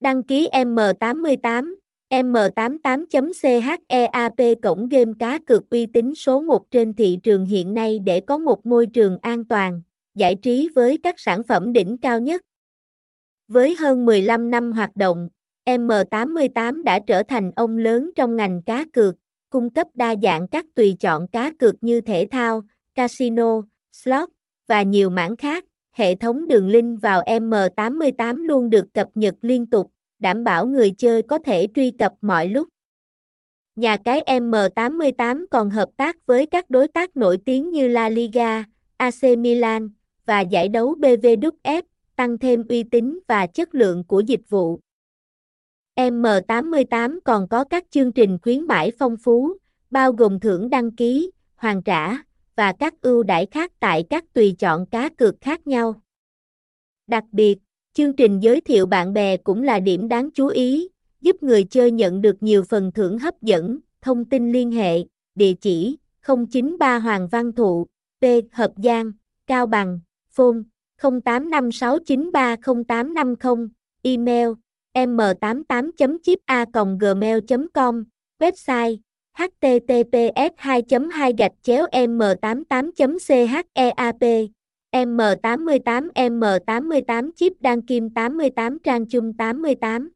Đăng ký M88, M88.CHEAP cổng game cá cược uy tín số 1 trên thị trường hiện nay để có một môi trường an toàn, giải trí với các sản phẩm đỉnh cao nhất. Với hơn 15 năm hoạt động, M88 đã trở thành ông lớn trong ngành cá cược, cung cấp đa dạng các tùy chọn cá cược như thể thao, casino, slot và nhiều mảng khác. Hệ thống đường link vào M88 luôn được cập nhật liên tục, đảm bảo người chơi có thể truy cập mọi lúc. Nhà cái M88 còn hợp tác với các đối tác nổi tiếng như La Liga, AC Milan và giải đấu BVWF, tăng thêm uy tín và chất lượng của dịch vụ. M88 còn có các chương trình khuyến mãi phong phú, bao gồm thưởng đăng ký, hoàn trả và các ưu đãi khác tại các tùy chọn cá cược khác nhau. Đặc biệt, chương trình giới thiệu bạn bè cũng là điểm đáng chú ý, giúp người chơi nhận được nhiều phần thưởng hấp dẫn, thông tin liên hệ, địa chỉ 093 Hoàng Văn Thụ, P. Hợp Giang, Cao Bằng, phone 0856930850, email m88.chipa.gmail.com, website https 2 2 gạch chéo m 88 cheap M88 M88 chip đăng kim 88 trang chung 88